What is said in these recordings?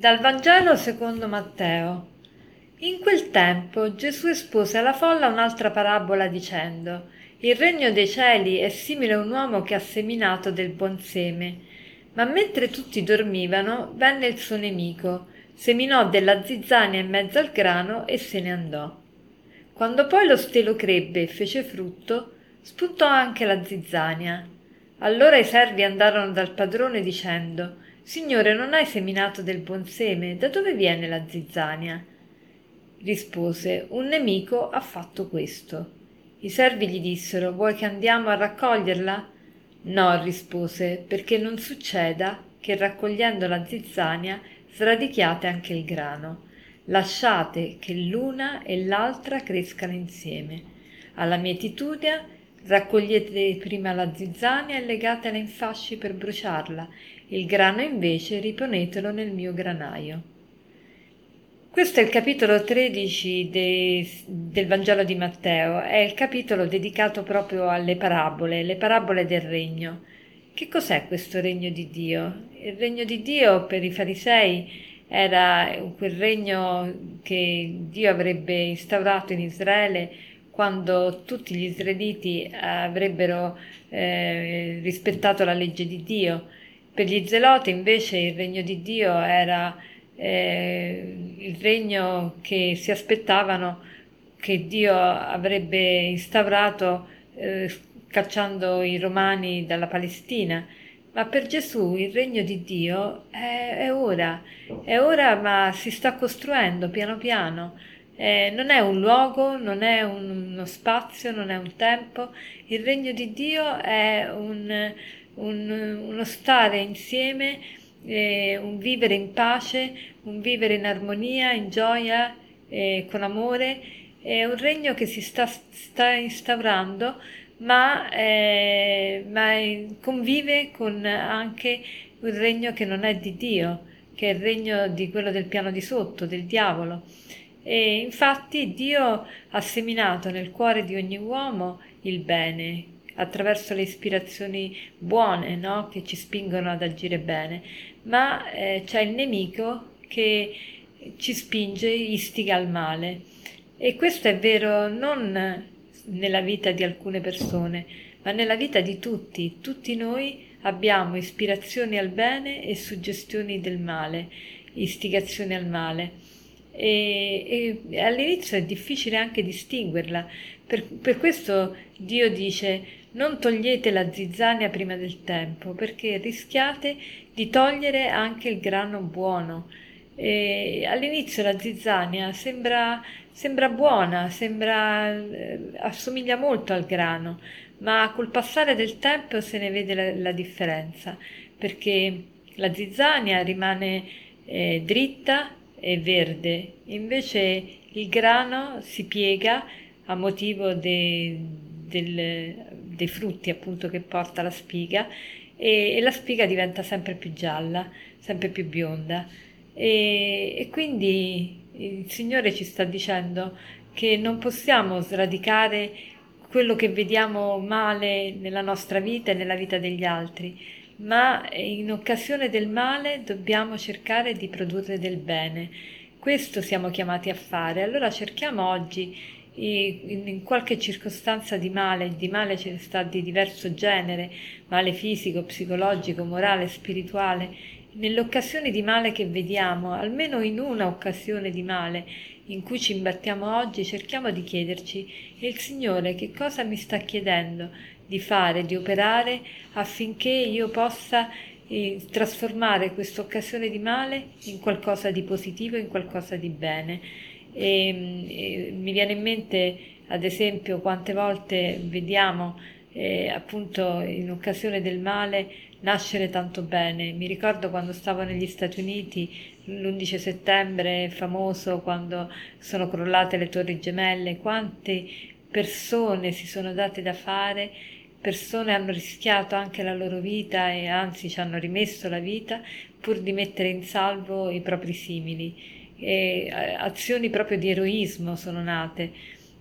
Dal Vangelo secondo Matteo. In quel tempo Gesù espose alla folla un'altra parabola dicendo Il regno dei cieli è simile a un uomo che ha seminato del buon seme. Ma mentre tutti dormivano, venne il suo nemico, seminò della zizzania in mezzo al grano e se ne andò. Quando poi lo stelo crebbe e fece frutto, spuntò anche la zizzania. Allora i servi andarono dal padrone dicendo Signore, non hai seminato del buon seme? Da dove viene la zizzania? Rispose, un nemico ha fatto questo. I servi gli dissero, vuoi che andiamo a raccoglierla? No, rispose, perché non succeda che raccogliendo la zizzania sradichiate anche il grano. Lasciate che l'una e l'altra crescano insieme. Alla mietitudine Raccogliete prima la zizzania e legatela in fasci per bruciarla, il grano invece riponetelo nel mio granaio. Questo è il capitolo 13 de, del Vangelo di Matteo, è il capitolo dedicato proprio alle parabole, le parabole del regno. Che cos'è questo regno di Dio? Il regno di Dio per i farisei era quel regno che Dio avrebbe instaurato in Israele quando tutti gli israeliti avrebbero eh, rispettato la legge di Dio. Per gli zeloti invece il regno di Dio era eh, il regno che si aspettavano che Dio avrebbe instaurato eh, cacciando i romani dalla Palestina. Ma per Gesù il regno di Dio è, è ora, è ora ma si sta costruendo piano piano. Eh, non è un luogo, non è un, uno spazio, non è un tempo. Il regno di Dio è un, un, uno stare insieme, eh, un vivere in pace, un vivere in armonia, in gioia, eh, con amore. È un regno che si sta, sta instaurando, ma, eh, ma convive con anche un regno che non è di Dio, che è il regno di quello del piano di sotto, del diavolo. E infatti Dio ha seminato nel cuore di ogni uomo il bene attraverso le ispirazioni buone no? che ci spingono ad agire bene, ma eh, c'è il nemico che ci spinge, istiga al male. E questo è vero non nella vita di alcune persone, ma nella vita di tutti. Tutti noi abbiamo ispirazioni al bene e suggestioni del male, istigazioni al male e, e all'inizio è difficile anche distinguerla. Per, per questo Dio dice non togliete la zizzania prima del tempo, perché rischiate di togliere anche il grano buono. E all'inizio la zizzania sembra, sembra buona, sembra, eh, assomiglia molto al grano, ma col passare del tempo se ne vede la, la differenza, perché la zizzania rimane eh, dritta è verde, invece il grano si piega a motivo de, del, dei frutti appunto che porta la spiga e, e, la spiga diventa sempre più gialla, sempre più bionda. E, e quindi il Signore ci sta dicendo che non possiamo sradicare quello che vediamo male nella nostra vita e nella vita degli altri, ma in occasione del male dobbiamo cercare di produrre del bene. Questo siamo chiamati a fare. Allora cerchiamo oggi, in qualche circostanza di male, di male ce ne sta di diverso genere, male fisico, psicologico, morale, spirituale, nelle occasioni di male che vediamo, almeno in una occasione di male in cui ci imbattiamo oggi, cerchiamo di chiederci, il Signore che cosa mi sta chiedendo? Di fare, di operare affinché io possa eh, trasformare questa occasione di male in qualcosa di positivo, in qualcosa di bene. E, e, mi viene in mente, ad esempio, quante volte vediamo eh, appunto in occasione del male nascere tanto bene. Mi ricordo quando stavo negli Stati Uniti l'11 settembre famoso quando sono crollate le torri gemelle, quante persone si sono date da fare persone hanno rischiato anche la loro vita e anzi ci hanno rimesso la vita pur di mettere in salvo i propri simili. E, eh, azioni proprio di eroismo sono nate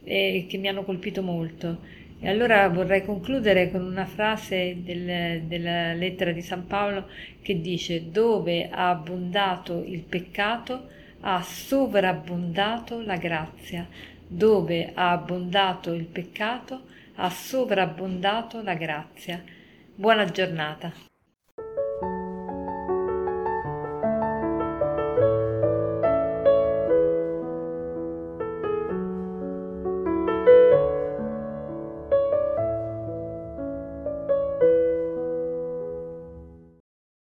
e che mi hanno colpito molto. E allora vorrei concludere con una frase del, della lettera di San Paolo che dice dove ha abbondato il peccato ha sovrabbondato la grazia, dove ha abbondato il peccato ha sovrabbondato la grazia. Buona giornata.